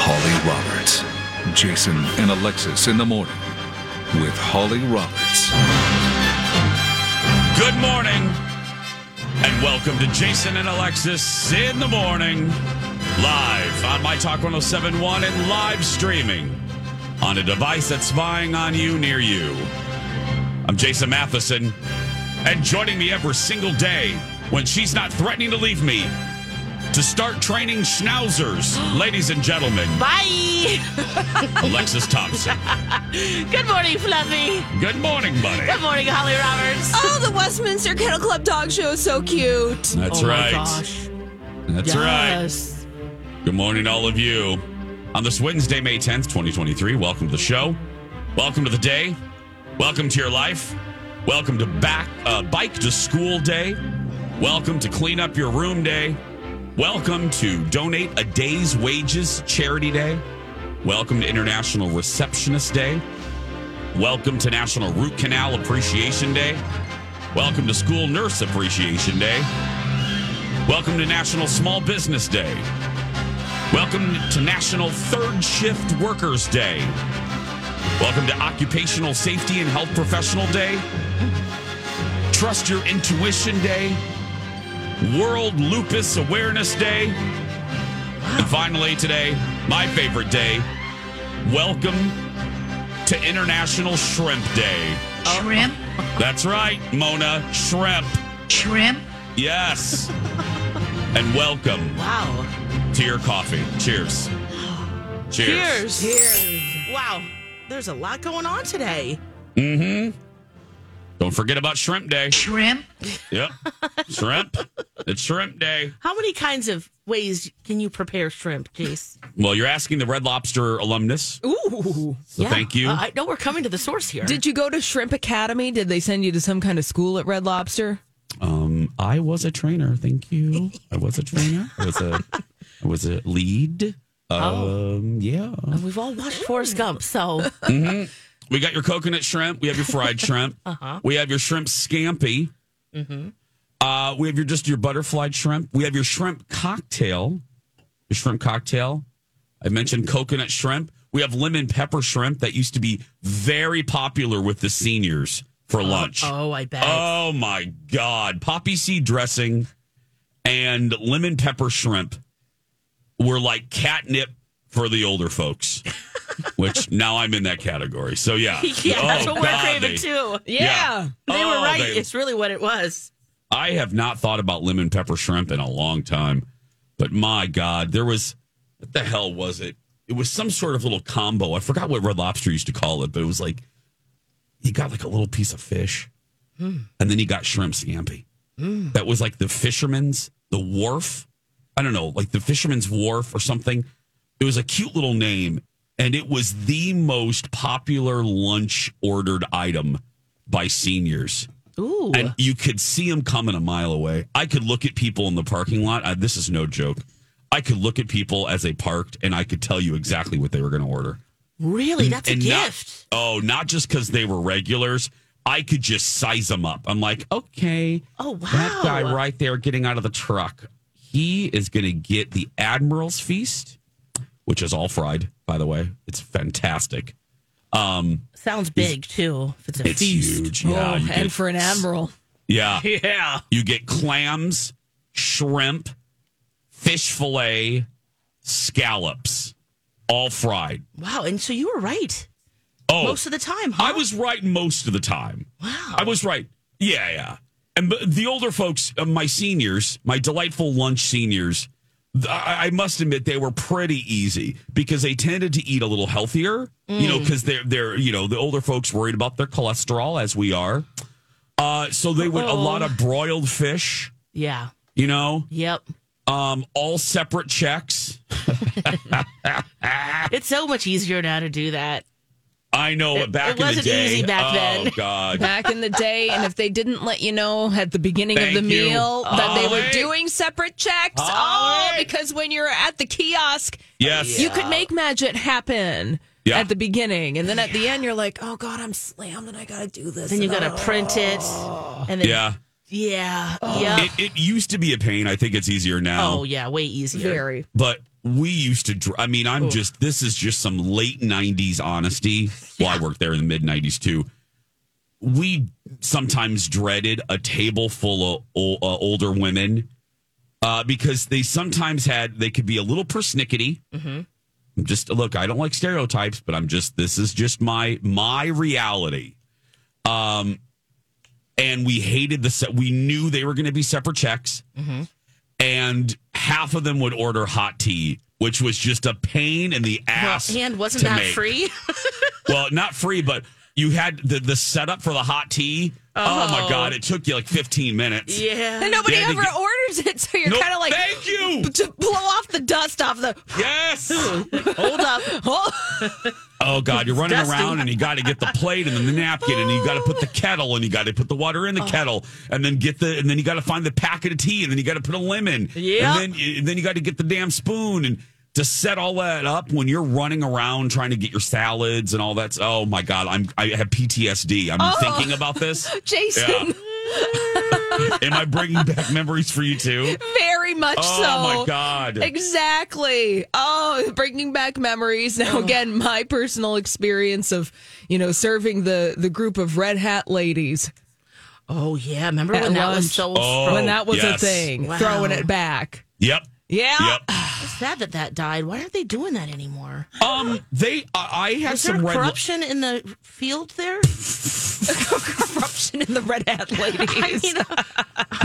Holly Roberts. Jason and Alexis in the morning with Holly Roberts. Good morning, and welcome to Jason and Alexis in the morning, live on My Talk 1071 and live streaming on a device that's spying on you near you. I'm Jason Matheson, and joining me every single day when she's not threatening to leave me to start training schnauzers, ladies and gentlemen, Bye. Alexis Thompson. Good morning, Fluffy. Good morning, buddy. Good morning, Holly Roberts. Oh, the Westminster Kennel Club dog show is so cute. That's oh right. My gosh. That's right. Good morning, all of you. On this Wednesday, May 10th, 2023, welcome to the show. Welcome to the day. Welcome to your life. Welcome to back uh, bike to school day. Welcome to clean up your room day. Welcome to donate a day's wages charity day. Welcome to International Receptionist Day. Welcome to National Root Canal Appreciation Day. Welcome to School Nurse Appreciation Day. Welcome to National Small Business Day. Welcome to National Third Shift Workers Day. Welcome to Occupational Safety and Health Professional Day. Trust Your Intuition Day. World Lupus Awareness Day. And finally, today, my favorite day. Welcome to International Shrimp Day. Shrimp? That's right, Mona. Shrimp. Shrimp? Yes. and welcome Wow. to your coffee. Cheers. Cheers. Cheers. Wow. There's a lot going on today. Mm-hmm. Don't forget about Shrimp Day. Shrimp? Yep. shrimp. It's Shrimp Day. How many kinds of ways can you prepare shrimp, Jace? Well, you're asking the Red Lobster alumnus. Ooh. So thank you. Uh, I know we're coming to the source here. Did you go to Shrimp Academy? Did they send you to some kind of school at Red Lobster? Um, I was a trainer. Thank you. I was a trainer. I was a, I was a lead. Um, yeah. We've all watched Forrest Gump, so We got your coconut shrimp. We have your fried shrimp. Uh-huh. We have your shrimp scampi. Mm-hmm. Uh, we have your just your butterflied shrimp. We have your shrimp cocktail. Your shrimp cocktail. I mentioned coconut shrimp. We have lemon pepper shrimp that used to be very popular with the seniors for lunch. oh, I bet. Oh my God. Poppy seed dressing and lemon pepper shrimp were like catnip for the older folks, which now I'm in that category. So yeah. yeah, oh, that's Oh, what we're God, craving they- too. Yeah. They were Oh, right. they- It's really what it was. I have not thought about lemon pepper shrimp in a long time, but my God, there was what the hell was it? It was some sort of little combo. I forgot what Red Lobster used to call it, but it was like he got like a little piece of fish, hmm. and then he got shrimp scampi. Hmm. That was like the fisherman's, the wharf. I don't know, like the fisherman's wharf or something. It was a cute little name, and it was the most popular lunch ordered item by seniors. Ooh. And you could see them coming a mile away. I could look at people in the parking lot. I, this is no joke. I could look at people as they parked and I could tell you exactly what they were going to order. Really? That's a And not- gift. oh, not just because they were regulars. I could just size them up. I'm like, okay, Oh, wow. that guy right there getting out of the truck, he is going to get the Admiral's Feast, which is all fried, by the way. It's fantastic. Um, Sounds big too. If it's a it's feast. huge. Yeah, oh, and get- for an admiral. yeah, Yeah. you get clams, shrimp, fish fillet, scallops, all fried. Wow. And so you were right Oh, most of the time. Huh? I was right most of the time. Wow. I was right. Yeah, yeah. And the older folks, uh, my seniors, my delightful lunch seniors, I, I must admit they were pretty easy because they tended to eat a little healthier. You know, because they're they're you know the older folks worried about their cholesterol as we are. Uh, so they would a lot of broiled fish. Yeah. You know, Yep. um, all separate checks. It's so much easier now to do that. I know It- it, back it in the wasn't day. easy back oh then. God. Back in the day, and if they didn't let you know at the beginning Thank of the you. meal that they were doing separate checks, oh, Holly. because when you're at the kiosk, Yes. you could make magic happen Yeah. at the beginning, and then at the end, you're like, "Oh God, I'm slammed, and I got to do this." Then you got to print it. And then, Yeah. Yeah. Yeah. It, it used to be a pain. I think it's easier now. oh, yeah. Way easier. very. But we used to. Dr- I mean, I'm just. This is just some late '90s honesty. Well, I worked there in the mid '90s too. We sometimes dreaded a table full of o- uh, older women uh, because they sometimes had. They could be a little persnickety. Mm-hmm. Just look. I don't like stereotypes, but I'm just. This is just my my reality. Um, and we hated the. Se- we knew they were going to be separate checks and half of them would order hot tea, which was just a pain in the Well, ass. and wasn't that make. free? Well, not free, but you had the the setup for the hot tea. Oh, my god, it took you like 15 minutes. yeah. And nobody ever get- orders it, so you're No, kind of like, thank you. to blow off the dust off the. Yes. Hold up. Oh god, you're running Dusty. around and you got to get the plate and then the napkin and you got to put the kettle and you got to put the water in the oh. kettle and then get the and then you got to find the packet of tea and then you got to put a lemon. Yeah. And then and then you got to get the damn spoon and to set all that up when you're running around trying to get your salads and all that. Oh my god, I'm I have PTSD. I'm oh. thinking about this. Jason, Am I bringing back memories for you too? very much Oh so. Oh my god. Exactly. Oh, bringing back memories. Now, again, my personal experience of, you know, serving the the group of red hat ladies Oh, yeah. Remember At when that was so Oh. when that was yes. a thing, Wow. throwing it back. Yep. Yeah. Yep. sad that that died? Why aren't they doing that anymore? Um, they. I I had Was there some red. corruption in the field there? Corruption in the red hat ladies. I mean,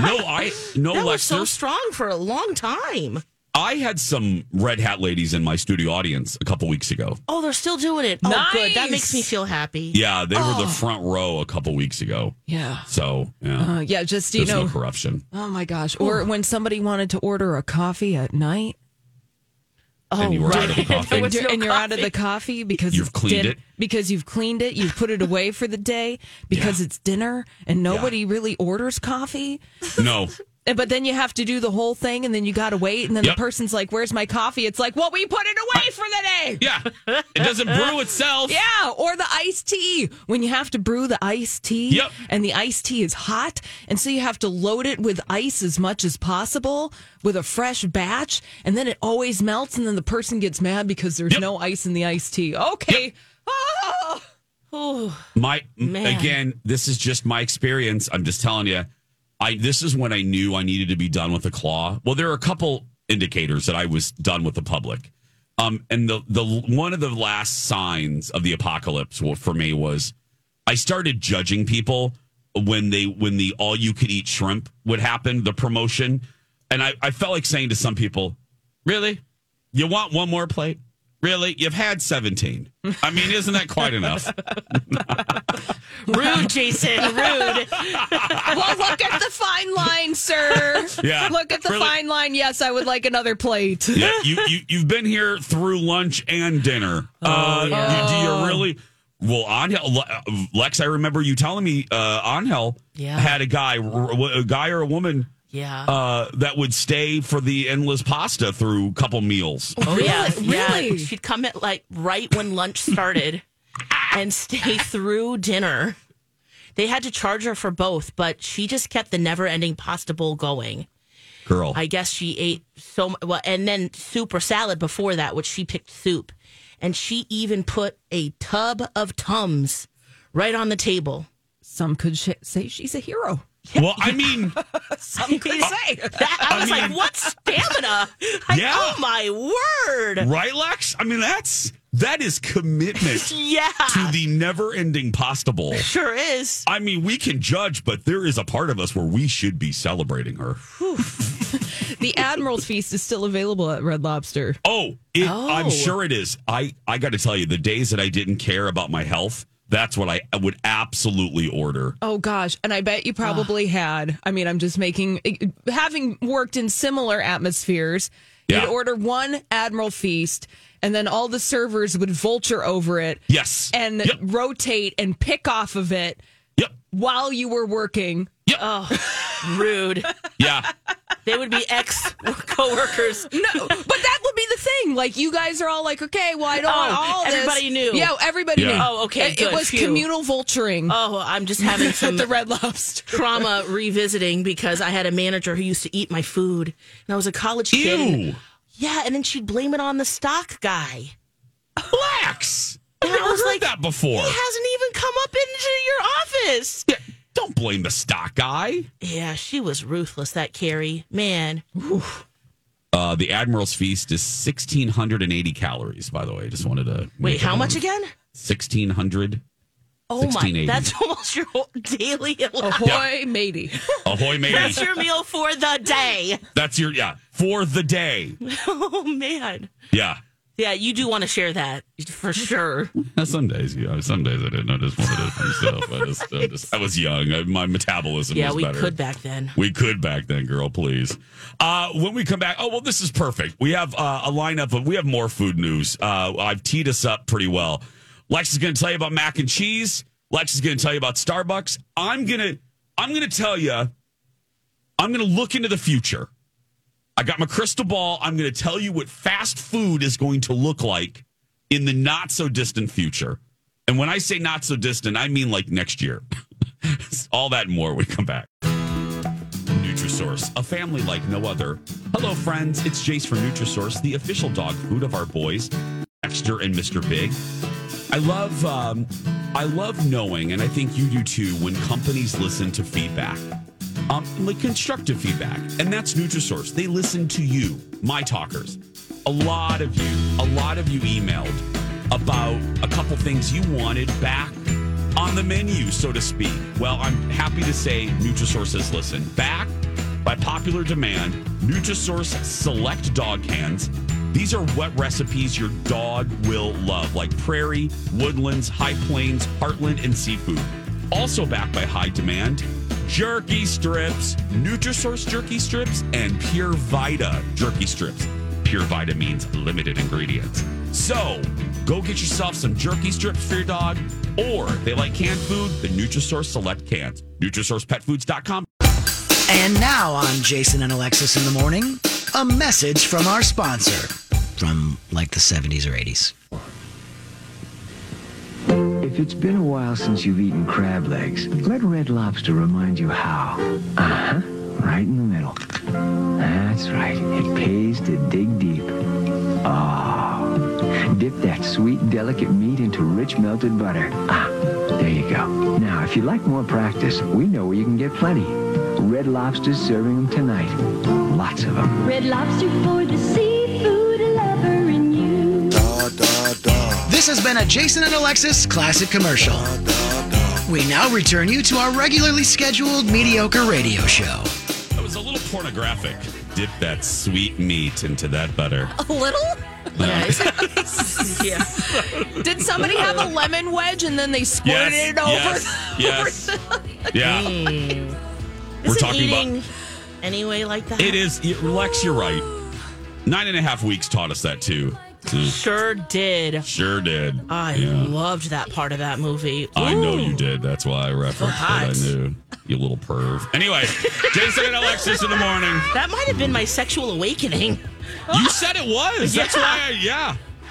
No, I no that was Lex. so there's- strong for a long time. I had some red hat ladies in my studio audience a couple weeks ago. Oh, they're still doing it. Oh, good. That makes me feel happy. Yeah, they were Oh. the front row a couple weeks ago. yeah. So yeah, Uh, yeah, just, you there's know, no corruption. oh my gosh. Or when somebody wanted to order a coffee at night. Oh, And you were out right. of the coffee. And you're, no and you're out of the coffee. coffee because You've cleaned din- it? because you've cleaned it you've put it away for the day because Yeah. it's dinner and nobody really orders coffee No, And- but then you have to do the whole thing and then you got to wait and then Yep. the person's like where's my coffee it's like well we put it away for the day yeah, it doesn't brew itself. yeah, or the iced tea. When you have to brew the iced tea Yep. and the iced tea is hot, and so you have to load it with ice as much as possible with a fresh batch, and then it always melts, and then the person gets mad because there's Yep. no ice in the iced tea. Okay. Oh. Oh, My Man. again, this is just my experience. I'm just telling you. I this is when I knew I needed to be done with the claw. Well, there are a couple indicators that I was done with the public. Um, and the the one of the last signs of the apocalypse for me was I started judging people when they when the all you could eat shrimp would happen, the promotion, and I, I felt like saying to some people, "Really, you want one more plate? Really, you've had seventeen. I mean, isn't that quite enough?" rude, Jason. Rude. Well, look at the fine line, sir. Yeah. Look at the Really? fine line. Yes, I would like another plate. yeah, you, you you've been here through lunch and dinner. uh, yeah. do, do you really? Well, Angel, Lex, I remember you telling me uh, Angel Yeah. had a guy, a guy or a woman Yeah. uh, that would stay for the endless pasta through a couple meals. Oh yeah, Really? yeah. Really? She'd come at like right when lunch started and stay through dinner. They had to charge her for both, but she just kept the never-ending pasta bowl going. Girl, I guess she ate so mu- well, and then soup or salad before that, which she picked soup, and she even put a tub of tums right on the table. Some could sh- say she's a hero. Well, I mean, Some could say. That, I was mean- like, "What stamina?" Like, Yeah. Oh my word! right, Lex? I mean, that's that is commitment Yeah, to the never-ending possible. sure is. I mean, we can judge, but there is a part of us where we should be celebrating her. The Admiral's Feast is still available at Red Lobster. Oh, it, I'm Oh. sure it is. I I got to tell you, the days that I didn't care about my health, that's what I would absolutely order. Oh gosh, and I bet you probably had. I mean, I'm just making having worked in similar atmospheres. Yeah. You'd order one Admiral Feast, and then all the servers would vulture over it Yes, and yep, rotate and pick off of it yep, while you were working. Oh rude. yeah. They would be ex coworkers. No, but that would be the thing. Like you guys are all like, okay, well, I don't want Oh, all this. everybody knew. Yeah, everybody Yeah. knew. Oh, okay, It, good, it was phew. communal vulturing Oh, I'm just having at some the Red Lobster. trauma revisiting because I had a manager who used to eat my food, and I was a college kid. Ew, Yeah, and then she'd blame it on the stock guy. relax. I've And I never was heard like, that before. He hasn't even come up into your office. Yeah, don't blame the stock guy. Yeah, she was ruthless. That Carrie, man. Uh, the Admiral's Feast is 1,680 calories, by the way. Just wanted to. Wait, how much again? 1,600. Oh my, that's almost your whole daily allowance. Ahoy, matey. Ahoy, matey. That's your meal for the day. That's your, yeah, for the day. Oh man. Yeah. Yeah, you do want to share that for sure. Some days, you know, some days I didn't notice what it is for myself. I just, I, just, I was young. I, my metabolism Yeah, was we better. could back then. We could back then, girl, please. Uh, when we come back, oh, well, this is perfect. We have uh, a lineup of, we have more food news. Uh, I've teed us up pretty well. Lex is going to tell you about mac and cheese. Lex is going to tell you about Starbucks. I'm going to, I'm going to tell you, I'm going to look into the future. I got my crystal ball. I'm going to tell you what fast food is going to look like in the not so distant future. And when I say not so distant, I mean like next year. All that and more when we come back. Nutrisource, a family like no other. Hello, friends. It's Jace from Nutrisource, the official dog food of our boys, Dexter and Mr. Big. I love, um, I love knowing, and I think you do too, when companies listen to feedback, um, like constructive feedback, and that's Nutrisource. They listen to you, my talkers. A lot of you, a lot of you emailed about a couple things you wanted back on the menu, so to speak. Well, I'm happy to say Nutrisource has listened. Back by popular demand, Nutrisource select dog cans. These are wet recipes your dog will love, like prairie, woodlands, high plains, heartland, and seafood. Also backed by high demand, jerky strips, Nutrisource jerky strips, and Pure Vita jerky strips. Pure Vita means limited ingredients. So, go get yourself some jerky strips for your dog, or they like canned food, the Nutrisource Select Cans. NutrisourcePetFoods.com. And now on Jason and Alexis in the morning, a message from our sponsor from like the 70s or 80s. If it's been a while since you've eaten crab legs, let Red Lobster remind you how. Uh-huh. Right in the middle. That's right. It pays to dig deep. Oh. Dip that sweet, delicate meat into rich melted butter. Ah, there you go. Now, if you'd like more practice, we know where you can get plenty. Red Lobster's serving them tonight. Lots of them. Red Lobster for the seafood lover in you. This has been a Jason and Alexis classic commercial. We now return you to our regularly scheduled mediocre radio show. That was a little pornographic. Dip that sweet meat into that butter. A little? Yeah, it's- yeah. Did somebody have a lemon wedge and then they squirted it over? yes, yes. yeah. We're Isn't talking about eating anyway like that. it is y- Lex. You're right. Nine and a half weeks taught us that too. Sure did. Sure did. I Yeah. loved that part of that movie. I know you did. That's why I referenced hot. it. I knew. You little perv. Anyway, Jason and Alexis in the morning. That might have been my sexual awakening. You said it was. That's Yeah. why I, yeah.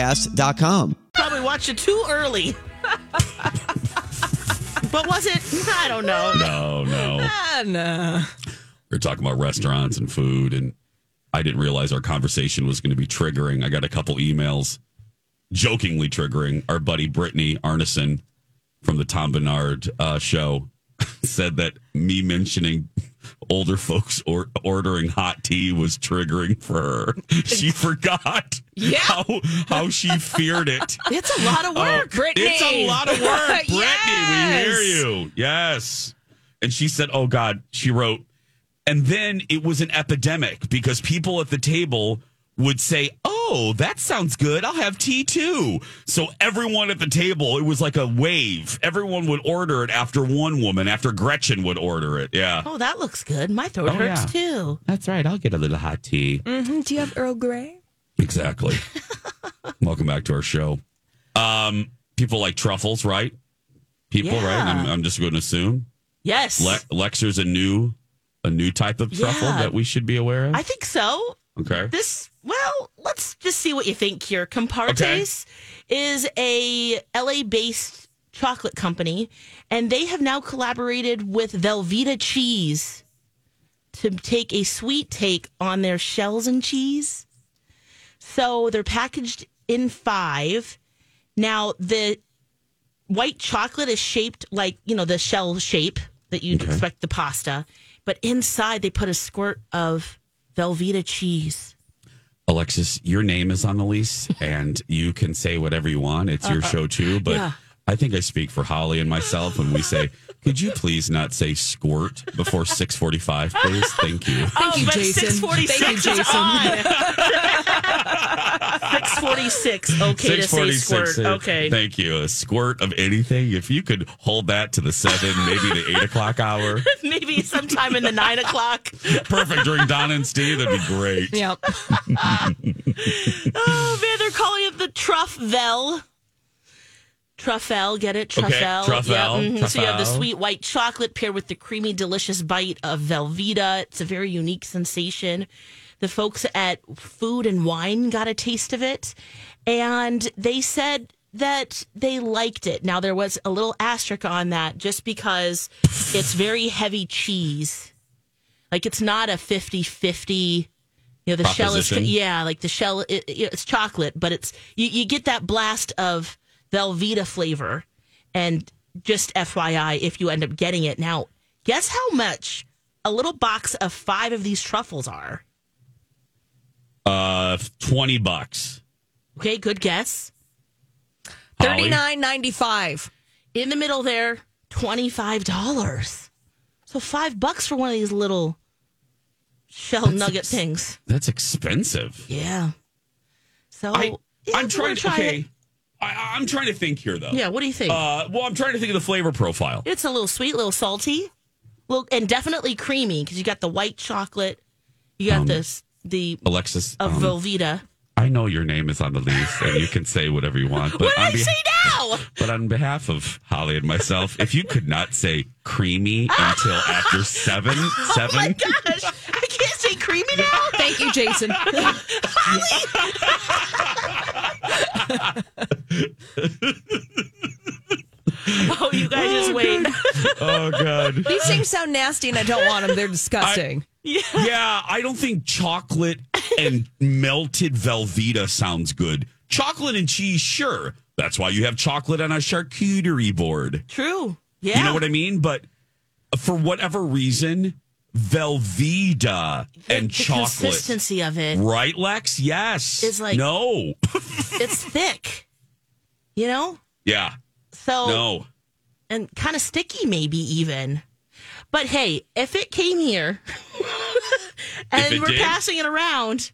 UAPpodcast.com. Probably watched it too early. but was it? I don't know. No, no. Ah, nah. We were talking about restaurants and food, and I didn't realize our conversation was going to be triggering. I got a couple emails jokingly triggering. Our buddy Brittany Arneson from the Tom Barnard uh, show said that me mentioning older folks or ordering hot tea was triggering for her. She forgot Yeah. how how she feared it. It's a lot of work. Oh, Brittany. It's a lot of work, Brittany. Yes. We hear you. Yes. And she said, "Oh God," she wrote, and then it was an epidemic because people at the table would say, "Oh, that sounds good. I'll have tea too." So everyone at the table, it was like a wave. Everyone would order it after one woman, after Gretchen would order it. Yeah. Oh, that looks good. My throat Oh, hurts yeah. too. That's right. I'll get a little hot tea. Mhm. Do you have Earl Grey? Exactly. Welcome back to our show. Um, people like truffles, right? People, right? I'm, I'm just going to assume Yes. Le- Lexer's a new, a new type of truffle Yeah. that we should be aware of. I think so. okay. This, well, let's just see what you think here. Compartes is a LA based chocolate company, and they have now collaborated with Velveeta Cheese to take a sweet take on their shells and cheese. So they're packaged in five. Now, the white chocolate is shaped like, you know, the shell shape that you'd Okay. expect the pasta, but inside they put a squirt of Velveeta cheese. Alexis, your name is on the lease, and you can say whatever you want. It's your uh-huh. show too, but yeah. I think I speak for Holly and myself when we say, "Could you please not say squirt before six forty-five, please? Thank you." Thank oh, you, but Jason. 646 Thank you, Jason. 646. Okay to say squirt. Okay. Thank you. A squirt of anything. If you could hold that to the seven, maybe the eight o'clock hour. Maybe sometime in the nine o'clock. Perfect during Don and Steve. That'd be great. Yep. Oh man, they're calling it the Truffvel. Truffel, get it? Okay, Truffel. Truffel, mhm. So you have the sweet white chocolate paired with the creamy, delicious bite of Velveeta. It's a very unique sensation. The folks at Food and Wine got a taste of it, and they said that they liked it. Now there was a little asterisk on that just because it's very heavy cheese. Like it's not a 50-50 you know the shell is yeah like the shell it- it's chocolate but it's you, you get that blast of velveeta flavor and just fyi if you end up getting it now guess how much a little box of five of these truffles are Uh, twenty bucks. okay good guess Thirty nine ninety five. in the middle there $25 so five bucks for one of these little shell nugget ex- things That's expensive. yeah so I, yeah, I'm we're trying to. trying Okay. it. I, I'm trying to think here, though. yeah what do you think Uh, well, I'm trying to think of the flavor profile. It's a little sweet, a little salty, little, and definitely creamy because you got the white chocolate, you got this the Alexis, of um, Velveeta. I know your name is on the lease, and you can say whatever you want. But What did on I beha- say now? But on behalf of Holly and myself, if you could not say creamy until after seven, seven. Oh my gosh, I can't say creamy now. Thank you, Jason. Oh, you guys just oh, wait. Oh God. These things sound nasty, and I don't want them. They're disgusting. Yeah, I don't think chocolate and melted Velveeta sounds good. Chocolate and cheese, sure. That's why you have chocolate on a charcuterie board. True. Yeah. You know what I mean? But for whatever reason, Velveeta and the chocolate. consistency of it. Right, Lex? Yes. Is like- no. it's thick. You know? Yeah. So No. and kind of sticky maybe even. But hey, if it came here and we're did? passing it around,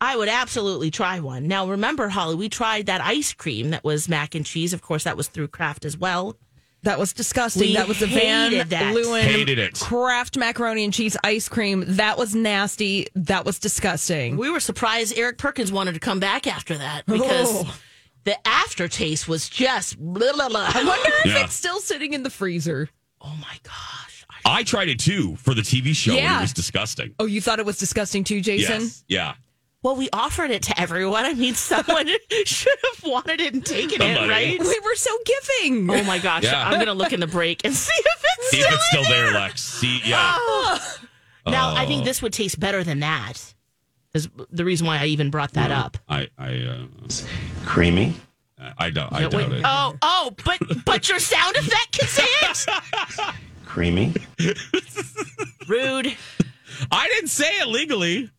I would absolutely try one. Now remember, Holly, we tried that ice cream that was mac and cheese. Of course, that was through Kraft as well. That was disgusting. We that was the Van hated that. Leeuwen Hated it. Kraft macaroni and cheese ice cream. That was nasty. That was disgusting. We were surprised Eric Perkins wanted to come back after that oh. because Oh. the aftertaste was just blah, blah, blah. I wonder if Yeah. it's still sitting in the freezer. Oh my gosh. I tried it too for the TV show and Yeah. it was disgusting. Oh, you thought it was disgusting too, Jason? Yes. Yeah. Well, we offered it to everyone. I mean, someone should have wanted it and taken Somebody. it, right? We were so giving. Oh my gosh. Yeah. I'm going to look in the break and see if it's See still, if it's still in there, Lex. See, yeah. Now, I Oh. think this would taste better than that. Is the reason why I even brought that up. I, I, uh, Creamy. I don't, I Yeah, wait. doubt it. Oh, oh, but but your sound effect can say it. Creamy. Rude. I didn't say it legally.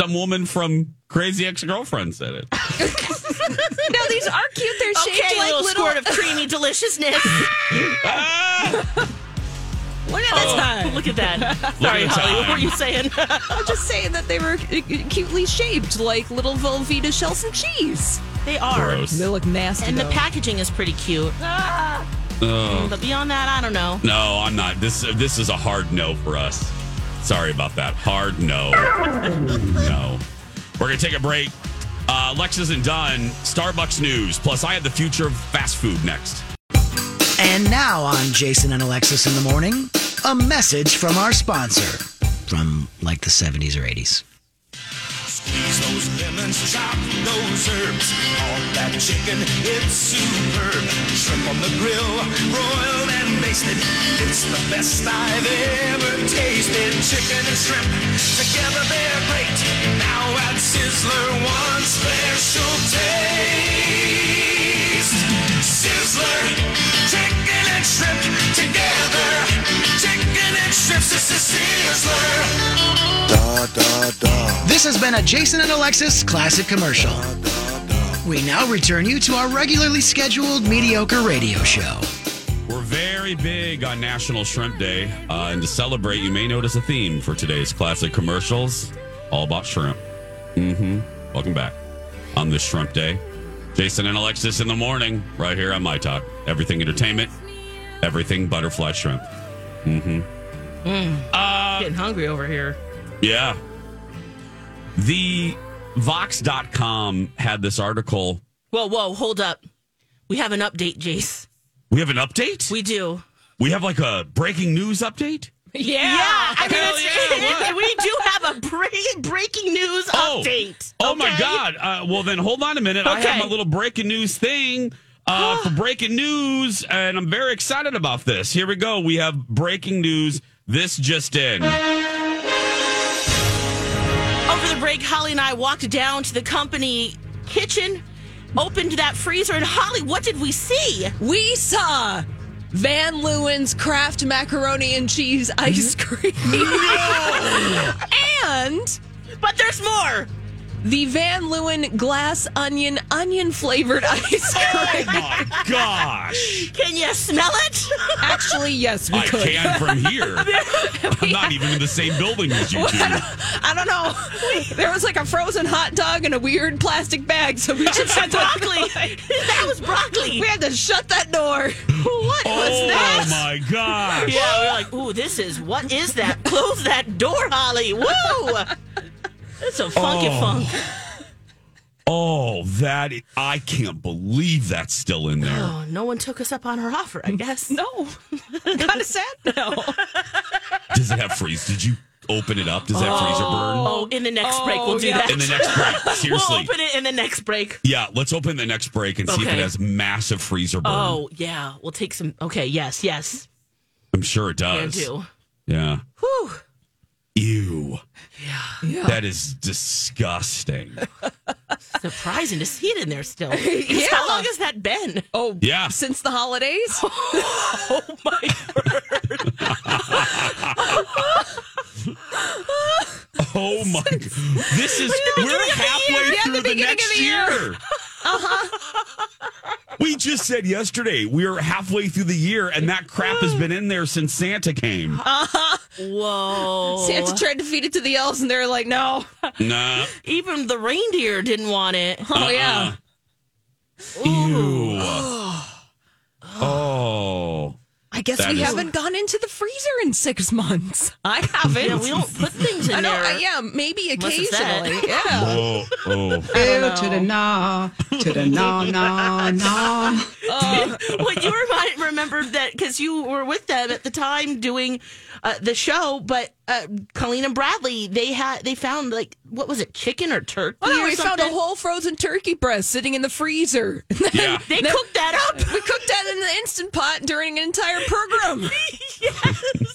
Some woman from Crazy Ex Girlfriend said it. no, these are cute. They're shaped Okay, like little, little. squirt of creamy deliciousness. Oh. Look at Oh. that. Look at that. Sorry, Holly. What were you saying? I'm just saying that they were cutely shaped like little Velveeta shells and cheese. they are. Gross. They look nasty. And the packaging is pretty cute. Ah. Oh. But beyond that, I don't know. No, I'm not. This this is a hard no for us. Sorry about that. Hard no. no. We're gonna take a break. Uh, Lex isn't done. Starbucks news. Plus, I have the future of fast food next. And now on Jason and Alexis in the morning, a message from our sponsor from like the 70s or 80s. Squeeze those lemons, chop those herbs. All that chicken, it's superb. Shrimp on the grill, broiled and basted. It's the best I've ever tasted. Chicken and shrimp, together they're great. Now at Sizzler, one special taste. Sizzler, chicken and shrimp. Chicken and shrimp, Da da da. This has been a Jason and Alexis classic commercial. We now return you to our regularly scheduled mediocre radio show. We're very big on National Shrimp Day, uh, and to celebrate, you may notice a theme for today's classic commercials, all about shrimp. Mm-hmm. Welcome back on this Shrimp Day. Jason and Alexis in the morning, right here on My Talk. Everything entertainment, everything butterfly shrimp. Mm-hmm. Uh, Getting hungry over here. Yeah. The Vox.com had this article. Whoa, whoa, hold up. We have an update, Jace. We have an update? We do. We have like a breaking news update? Yeah. I mean, it's, yeah, we do have a break, breaking news Oh. update. Oh my? God! Uh, well, then hold on a minute. I have my little breaking news thing uh, for breaking news, and I'm very excited about this. Here we go. We have breaking news. This just in. Over the break, Holly and I walked down to the company kitchen, opened that freezer, and Holly, what did we see? We saw Van Leeuwen's Kraft macaroni and cheese ice mm-hmm. cream. and But there's more. The Van Leeuwen glass onion onion flavored ice Oh cream. my gosh! Can you smell it? Actually, yes, we could. I could. can from here. I'm not even in the same building as you two. I don't know. There was like a frozen hot dog in a weird plastic bag, so we just had to broccoli. that was broccoli. We had to shut that door. What was oh that? Oh my gosh! Yeah, we we're like, ooh, this is what is that? Close that door, Holly. Woo! It's a funky Oh. funk. Oh, that I can't believe that's still in there. Oh, no one took us up on our offer, I guess. No, kind of sad now. Does it have freeze? Did you open it up? Does that oh. freezer burn? Oh, in the next break, we'll Oh, do yeah. that. In the next break, seriously. We'll open it in the next break. Yeah, let's open the next break and see if it has massive freezer burn. Oh, yeah. We'll take some. Okay, yes, yes. I'm sure it Can does. do. Yeah. Whew. Ew. Yeah. That is disgusting. Surprising to see it in there still. Yeah. How long has that been? Oh, Yeah. Since the holidays? Oh, my God. Oh my! This is, we're beginning of the halfway through the the, beginning next of the year. Year. We just said yesterday we are halfway through the year, and that crap has been in there since Santa came. Uh-huh. Whoa. Santa tried to feed it to the elves, and they're like, no. Nah. Even the reindeer didn't want it. Oh, yeah. Ew. Oh. I guess That we is- haven't gone into the freezer in six months. I haven't. Yeah, we don't put things in I know, there. uh, yeah, maybe occasionally. Yeah. Oh. Oh. To the na, to the na, na, na. Oh. Well, you remind, remembered that because you were with them at the time doing uh, the show, but uh, Colleen and Bradley, they had they found like what was it, chicken or turkey? Oh, we found a whole frozen turkey breast sitting in the freezer. Yeah. They cooked that up. We cooked that in the instant pot during an entire program.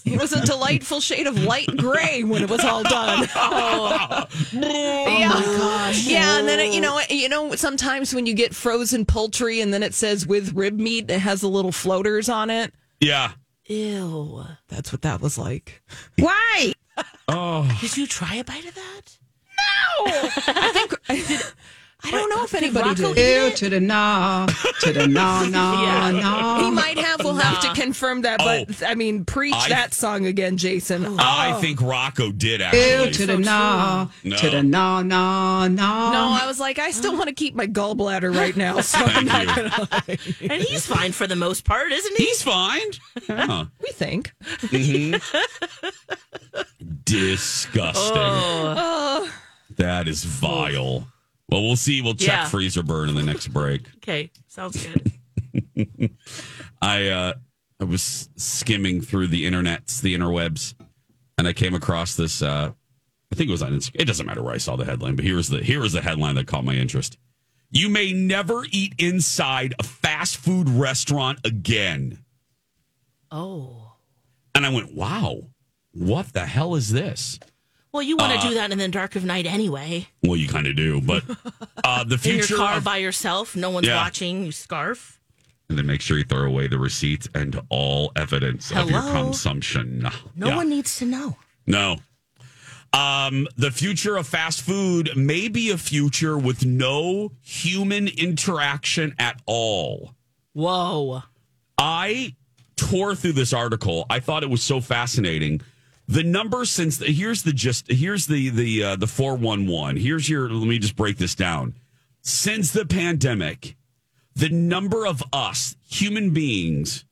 It was a delightful shade of light gray when it was all done. Oh, yeah. Oh, gosh. Yeah, and then it, you know, you know, sometimes when you get frozen poultry and then it says with rib meat, it has the little floaters on it. Yeah. Ew. That's what that was like. Why? Oh. Did you try a bite of that? I think I, did, I don't know if Did anybody Rocco did. Ew to the na, to the na, na, Yeah. na. He might have. We'll have to confirm that. But oh. I mean, preach I- that song again, Jason. I Oh. think Rocco did Ew actually. to the na, No. to the na, na, na. No, I was like, I still want to keep my gallbladder right now. So Thank I'm not you. gonna lie. And he's fine for the most part, isn't he? He's fine. Yeah. We think. Mm-hmm. Disgusting. Oh, That is vile. Well, we'll see. We'll check Yeah. freezer burn in the next break. Okay, sounds good. I uh, I was skimming through the internets, the interwebs, and I came across this. Uh, I think it was on Instagram. It doesn't matter where I saw the headline, but here's the here is the headline that caught my interest. You may never eat inside a fast food restaurant again. Oh. And I went, wow, what the hell is this? Well, you want to Uh, do that in the dark of night anyway. Well, you kind of do, but uh, the In future your car of- by yourself, no one's Yeah. watching. You scarf. and then make sure you throw away the receipts and all evidence of your consumption. No Yeah. one needs to know. No. Um, the future of fast food may be a future with no human interaction at all. Whoa. I tore through this article. I thought it was so fascinating. The number since the, here's the just here's the the uh, the four one one. Here's your. Let me just break this down. Since the pandemic, the number of us human beings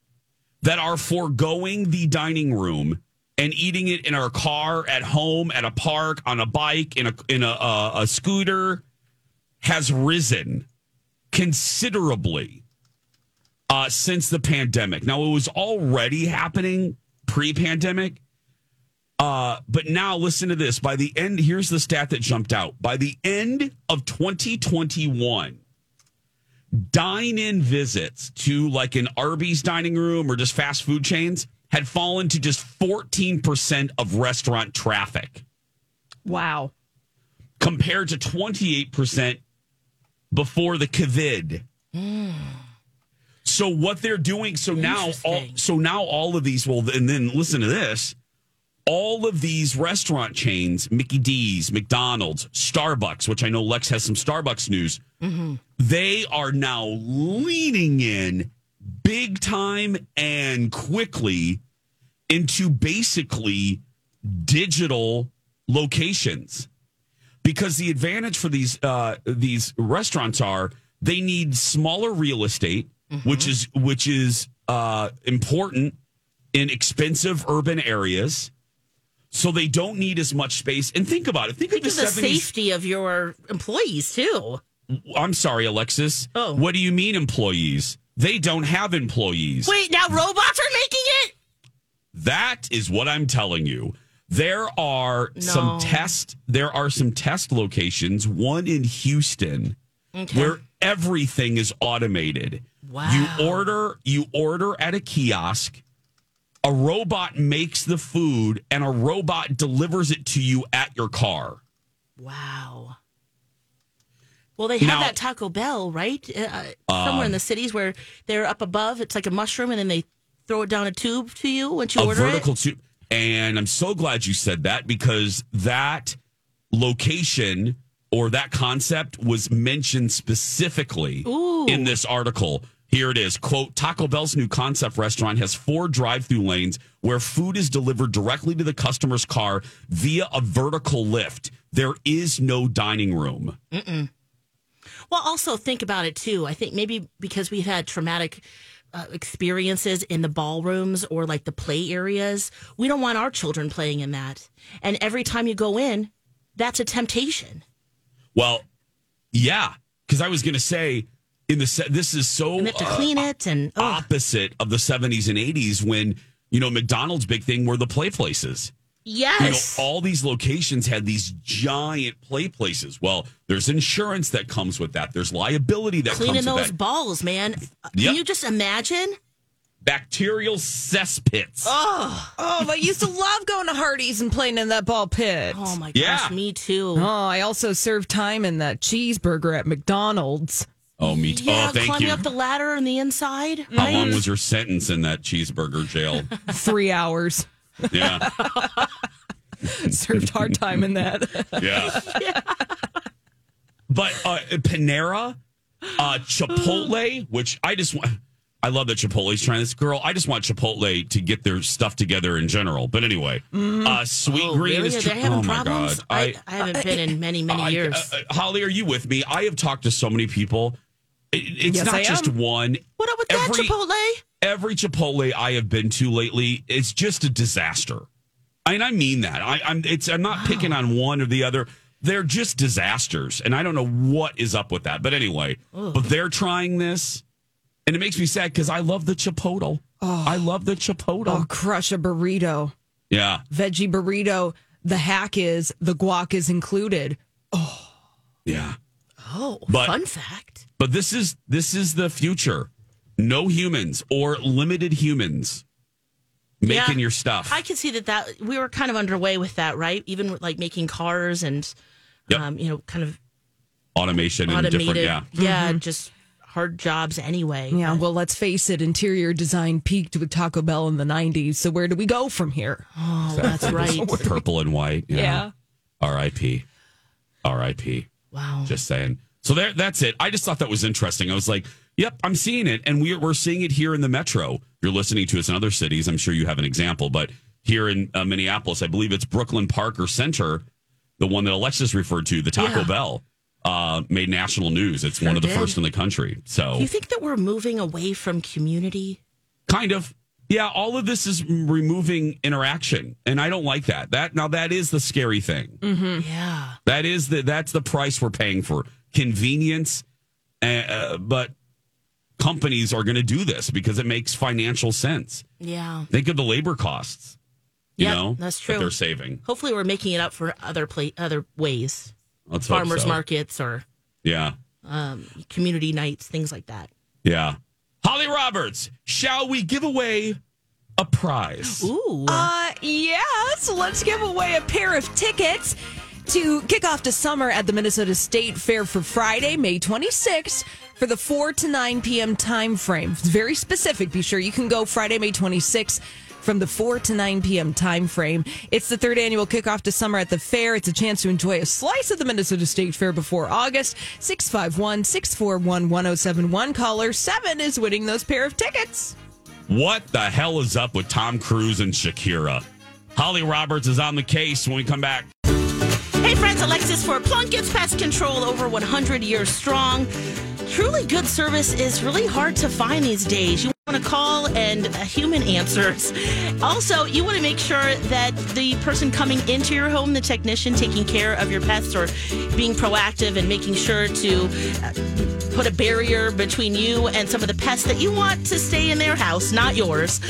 that are foregoing the dining room and eating it in our car, at home, at a park, on a bike, in a in a, uh, a scooter, has risen considerably uh, since the pandemic. Now, it was already happening pre-pandemic, uh, but now listen to this. By the end, here's the stat that jumped out. By the end of 2021 dine in visits to like an Arby's dining room or just fast food chains had fallen to just 14% of restaurant traffic wow. compared to 28% before the COVID. So what they're doing so now all, so now all of these will and then listen to this all of these restaurant chains Mickey D's, McDonald's, Starbucks, which I know Lex has some Starbucks news they are now leaning in big time and quickly into basically digital locations. Because the advantage for these uh, these restaurants are they need smaller real estate which is which is uh, important in expensive urban areas so they don't need as much space and think about it think, Think of of the the 70s safety of your employees too. I'm sorry, Alexis. Oh. What do you mean employees? They don't have employees. Wait, now robots are making it? That is what I'm telling you. There are some test there are some test locations, one in Houston Okay. where everything is automated. Wow. You order you order at a kiosk, a robot makes the food and a robot delivers it to you at your car. Wow. Well, they have Now- that Taco Bell, right? Uh, somewhere in Um, the cities where they're up above. It's like a mushroom, and then they throw it down a tube to you once you a order vertical it. tube. And I'm so glad you said that because that location or that concept was mentioned specifically Ooh. in this article. Here it is. Quote Taco Bell's new concept restaurant has four drive through lanes where food is delivered directly to the customer's car via a vertical lift. There is no dining room. Mm-mm. Well, also think about it too. I think maybe because we've had traumatic uh, experiences in the ballrooms or like the play areas, we don't want our children playing in that. And every time you go in, that's a temptation. Well, yeah, because I was going to say in the se- this is so And have to uh, clean it and oh, opposite of the 70s and 80s when you know McDonald's big thing were the play places. yes. You know, all these locations had these giant play places. Well, there's insurance that comes with that. There's liability that Cleaning comes with those balls, man. Uh, Yep. Can you just imagine? Bacterial cesspits. Oh, Oh, but I used to love going to Hardee's and playing in that ball pit. oh my gosh, Yeah. me too. Oh, I also served time in that cheeseburger at McDonald's. Oh, me too. Yeah, oh, thank climbing you. up the ladder on the inside. How long was your sentence in that cheeseburger jail? Three hours. Yeah. served hard time in that. Yeah. But uh, Panera, uh, Chipotle, which I just want. I love that Chipotle's trying this. Girl, I just want Chipotle to get their stuff together in general. But anyway, uh, Sweet Oh, Green really? is. Are tr- they having oh my problems? god! I, I haven't been in many, many I- years. uh, uh, Holly, are you with me? I have talked to so many people. It- it's Yes, not just am. one. what up with every- that Chipotle? Every Chipotle I have been to lately, it's just a disaster. I and I mean that. I, I'm. It's. I'm not picking on one or the other. They're just disasters, and I don't know what is up with that. But anyway, but they're trying this, and it makes me sad because I love the Chipotle. Oh. I love the Chipotle. Oh, crush a burrito. Yeah, Veggie burrito. The hack is the guac is included. Oh, yeah. Oh, But- fun fact. But this is this is the future. No humans or limited humans making Yeah. your stuff. I can see that that we were kind of underway with that, right? Even with like making cars and, Yep. um, you know, kind of Automation and automated. different. Yeah. yeah, just hard jobs anyway. Yeah, well, let's face it, interior design peaked with Taco Bell in the 90s. So where do we go from here? Oh, that's right. Purple and white. Yeah. R.I.P. R.I.P. Wow. Just saying. So there, that's it. I just thought that was interesting. I was like, "Yep, I'm seeing it," and we're we're seeing it here in the metro. You're listening to us in other cities. I'm sure you have an example, but here in uh, Minneapolis, I believe it's Brooklyn Park or Center, the one that Alexis referred to, the Taco Yeah. Bell, uh, made national news. It's one of the did. first in the country. So Do you think that we're moving away from community? kind of yeah all of this is removing interaction and i don't like that that now that is the scary thing Yeah. that is the that's the price we're paying for convenience uh, uh, but companies are going to do this because it makes financial sense Yeah. think of the labor costs you Yep, know that's that true. they're saving Hopefully, we're making it up for other pla- other ways, Let's hope farmers so. markets or yeah um, community nights, things like that. yeah holly roberts shall we give away a prize Ooh. Uh, yes. Let's give away a pair of tickets to kick off the summer at the Minnesota State Fair for Friday, May 26th for the 4 to 9 p.m. time frame. It's very specific. Be sure you can go Friday, May 26th from the 4 to 9 p.m. time frame. It's the third annual kickoff to summer at the fair. It's a chance to enjoy a slice of the Minnesota State Fair before August. 651 641 1071. Caller 7 is winning those pair of tickets. What the hell is up with Tom Cruise and Shakira? Holly Roberts is on the case when we come back. Hey, friends, Alexis for Plunkett's Pest Control, over 100 years strong. Truly good service is really hard to find these days. You want to call and a human answers. Also, you want to make sure that the person coming into your home, the technician taking care of your pets or being proactive and making sure to uh, put a barrier between you and some of the pests that you want to stay in their house, not yours.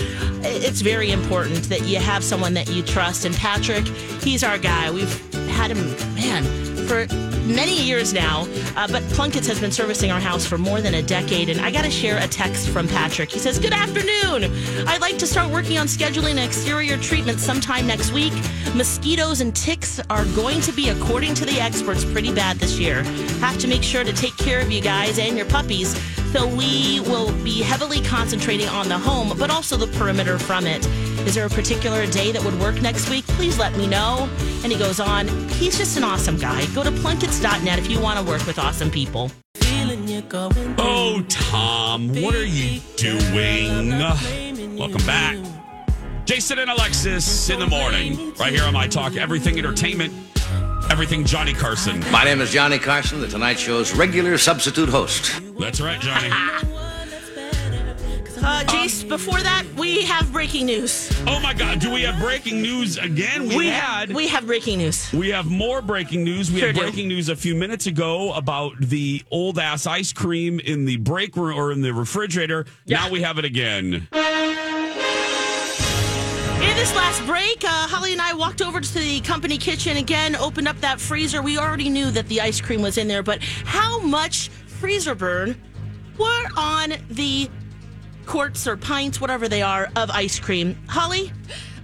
It's very important that you have someone that you trust. And Patrick, he's our guy. We've had him, man, for many years now. Uh, but Plunkett's has been servicing our house for more than a decade. And I got to share a text from Patrick. He says, Good afternoon. I'd like to start working on scheduling an exterior treatment sometime next week. Mosquitoes and ticks are going to be, according to the experts, pretty bad this year. Have to make sure to take care of you guys and your puppies. So we will be heavily concentrating on the home, but also the perimeter from it. Is there a particular day that would work next week? Please let me know. And he goes on, he's just an awesome guy. Go to plunketts.net if you want to work with awesome people. Oh, Tom, what are you doing? Welcome back. Jason and Alexis in the morning, right here on My Talk, Everything Entertainment, Everything Johnny Carson. My name is Johnny Carson, the Tonight Show's regular substitute host. That's right, Johnny. Uh, Jace, before that, we have breaking news. Oh my God, do we have breaking news again? We, We had. we have breaking news. We have more breaking news. We Sure had do. breaking news a few minutes ago about the old ass ice cream in the break room or in the refrigerator. Now we have it again. This last break, uh, Holly and I walked over to the company kitchen again, opened up that freezer. We already knew that the ice cream was in there, but how much freezer burn were on the quarts or pints, whatever they are, of ice cream? Holly?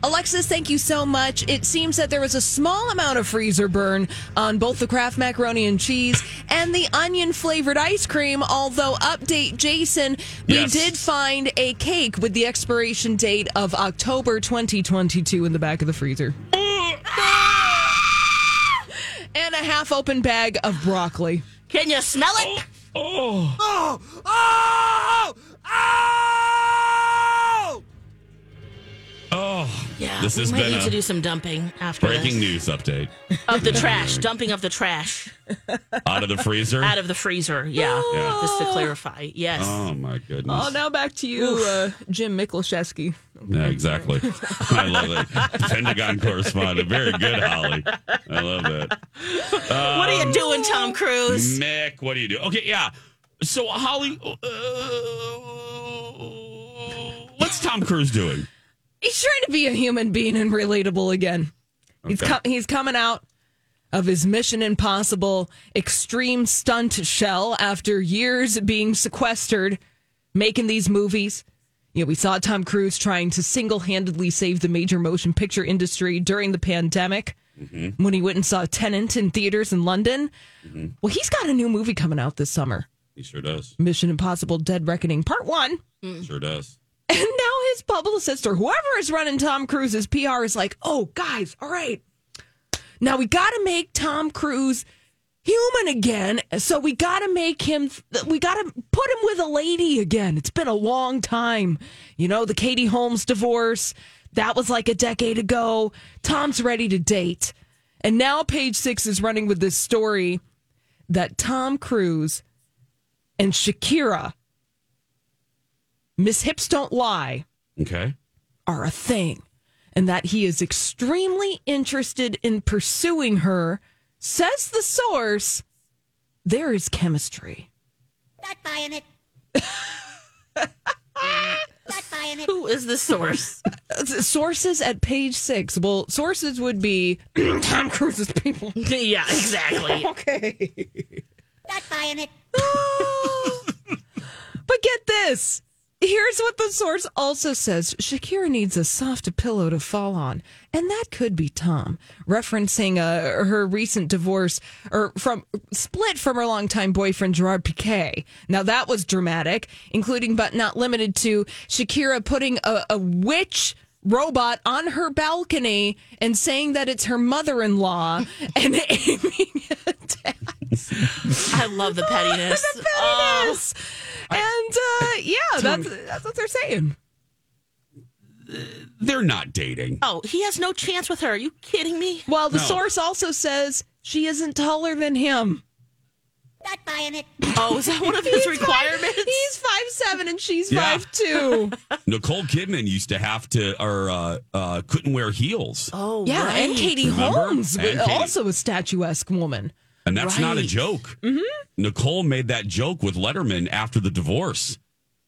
Alexis, thank you so much. It seems that there was a small amount of freezer burn on both the Kraft macaroni and cheese and the onion flavored ice cream. Although, update Jason, we Yes. did find a cake with the expiration date of October 2022 in the back of the freezer. and a half open bag of broccoli. Can you smell it? Oh. Oh! Oh! Oh! oh, oh. Oh. Yeah, This we has might been need a to do some dumping after breaking this. news update. Of the trash, dumping of the trash Out of the freezer? out of the freezer. Yeah, Yeah. just to clarify. Yes. Oh my goodness. Oh, now back to you, uh, Jim Miklaszewski. Yeah, exactly. I love it. Pentagon correspondent. Very good, Holly. I love it. what are you doing, Tom Cruise? Mick, what do you do? Okay, yeah. So, Holly, uh, what's Tom Cruise doing? He's trying to be a human being and relatable again. He's com- he's coming out of his Mission Impossible extreme stunt shell after years being sequestered, making these movies. You know, we saw Tom Cruise trying to single handedly save the major motion picture industry during the pandemic mm-hmm. when he went and saw Tenet in theaters in London. Mm-hmm. Well, he's got a new movie coming out this summer He sure does. Mission Impossible Dead Reckoning Part One. Sure does. And now his publicist or whoever is running Tom Cruise's PR is like, oh, guys, all right. Now we got to make Tom Cruise human again. So we got to make him, we got to put him with a lady again. It's been a long time. You know, the Katie Holmes divorce, that was like a decade ago. Tom's ready to date. And now Page Six is running with this story that Tom Cruise and Shakira, Miss Hips Don't Lie, Okay. are a thing and that he is extremely interested in pursuing her. Says the source, there is chemistry. Not buying it. Not buying it. Who is the source? Sources at page six. Well, sources would be Tom Cruise's people. yeah, exactly. okay. Not buying it. But get this. Here's what the source also says Shakira needs a soft pillow to fall on. And that could be Tom, referencing uh, her recent divorce or from split from her longtime boyfriend, Gerard Piqué. Now, that was dramatic, including but not limited to Shakira putting a, a witch robot on her balcony and saying that it's her mother in law and aiming at I love the pettiness. the pettiness. and uh, yeah, that's that's what they're saying. They're not dating. Oh, he has no chance with her. Are you kidding me? Well, the No. source also says she isn't taller than him. Not buying it. Oh, is that one of his requirements? Five, he's five seven and she's Yeah. five two. Nicole Kidman used to have to, or uh, uh, couldn't wear heels. oh, yeah, right. and Katie Remember? Holmes, And Katie. also a statuesque woman. And that's not a Right. joke. Mm-hmm. Nicole made that joke with Letterman after the divorce.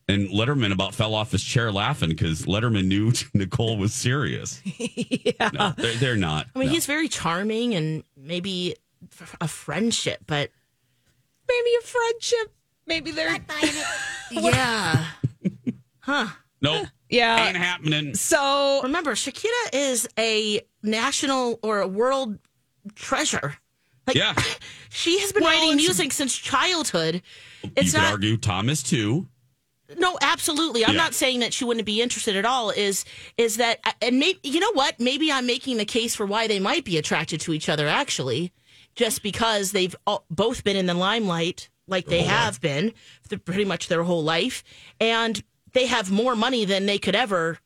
And Letterman about fell off his chair laughing because Letterman knew Nicole was serious. yeah. No, they're, they're not. I mean, No. he's very charming and maybe a friendship, but Maybe a friendship. Maybe they're Not buying it. yeah. huh. Nope. yeah. Ain't happening. So Remember, Shakira is a national or a world treasure. Like, Yeah. she has been Well, writing music since childhood. you It's could not. argue Thomas too. no, absolutely. I'm Yeah. not saying that she wouldn't be interested at all. Is is that uh, and maybe you know what? Maybe I'm making the case for why they might be attracted to each other. Actually, just because they've all, both been in the limelight, like they oh, have been for pretty much their whole life, and they have more money than they could ever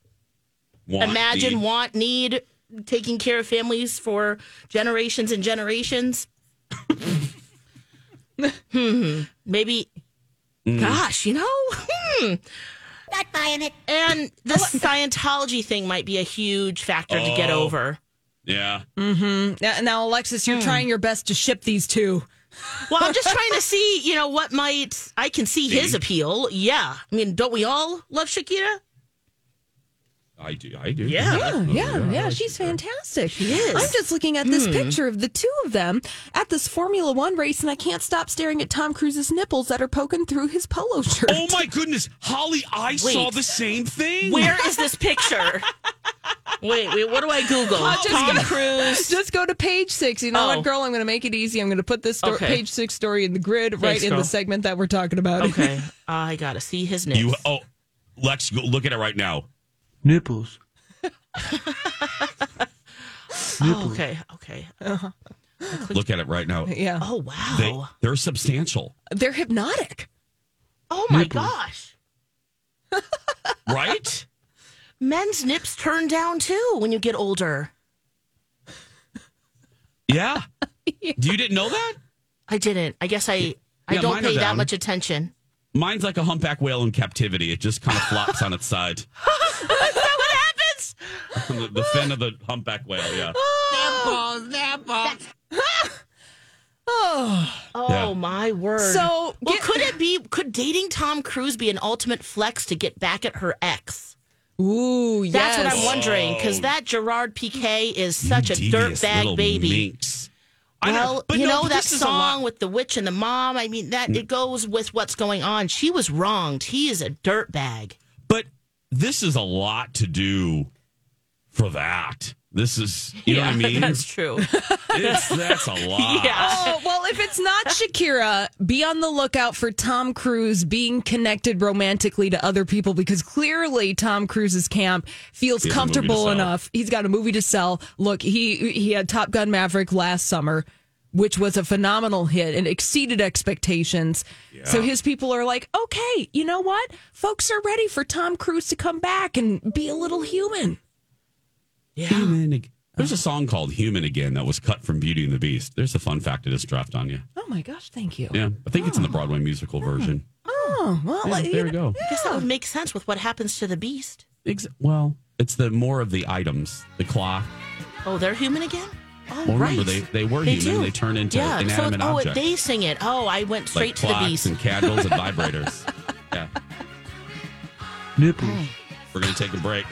Want, imagine, need. want, need, taking care of families for generations and generations. Hmm. Maybe, Mm. gosh, you know, hmm. Not buying it. And the Scientology thing might be a huge factor to get Oh. over. Yeah. Mm-hmm. Now, now, Alexis, you're trying your best to ship these two. Well, I'm just trying to see, you know, what might I can see his appeal. Yeah, I mean, don't we all love Shakira? I do. I do. Yeah, yeah, yeah. She's fantastic. She is. I'm just looking at this Hmm. picture of the two of them at this Formula One race, and I can't stop staring at Tom Cruise's nipples that are poking through his polo shirt. Oh my goodness, Holly! I saw the same thing. Where is this picture? wait, wait, what do I Google? Uh, just Tom go- Cruise. Just go to page six. You know Oh. what, girl? I'm going to make it easy. I'm going to put this sto- Okay. page six story in the grid right Thanks, in girl. the segment that we're talking about. Okay, I gotta see his nips. You oh, Lex, go look at it right now. Nipples. Oh, okay, okay. Uh-huh. Look at it right now. Yeah. Oh wow. They they're substantial, They're hypnotic. oh my Nipples. gosh. right? Men's nips turn down too when you get older. Yeah. You didn't know that? I didn't. I guess I I don't pay that much attention. Mine's like a humpback whale in captivity. It just kind of flops on its side. Is that what happens? the, the fin of the humpback whale. Yeah. Oh. Oh Yeah. Oh, my word. So, well, get- could it be? Could dating Tom Cruise be an ultimate flex to get back at her ex? Ooh, yeah. That's what. I'm wondering because Oh. that Gerard Piqué is such a dirtbag baby. minx. Well, but you no, know that this is a lot- song with the witch and the mom. I mean, that mm. it goes with what's going on. She was wronged. He is a dirtbag. But this is a lot to do for that. This is, you know what I mean? That's true. It's, that's a lot. Oh, well, if it's not Shakira, be on the lookout for Tom Cruise being connected romantically to other people because clearly Tom Cruise's camp feels He has a movie to comfortable enough. He's got a movie to sell. Look, he he had Top Gun Maverick last summer, which was a phenomenal hit and exceeded expectations. Yeah. So his people are like, "Okay, you know what? Folks are ready for Tom Cruise to come back and be a little human." Human. ag- There's a oh. song called Human Again that was cut from Beauty and the Beast. There's a fun fact I just dropped on you. Oh my gosh, thank you. Yeah. I think it's in the oh. Broadway musical version. Oh, well, Yeah, like, there we go. I guess that would make sense with what happens to the beast. Ex- well, it's the more of the items, the clock. Oh, they're human again. Oh, Well, right. remember, they, they were human. do. They turn into yeah. inanimate so, oh, objects. they sing it. Oh, I went straight like to the beast. and candles and vibrators. Yeah. Nipples. We're going to take a break.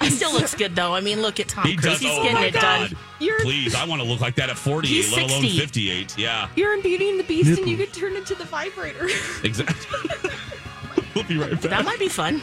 He still looks good though. I mean, look at Tom He Cruise. does. He's oh getting it God. done. You're- Please, I want to look like that at 48, let alone 58. Yeah, You're in Beauty and the Beast, and you Nipple. get turned into the vibrator. exactly. we'll be right back. That might be fun.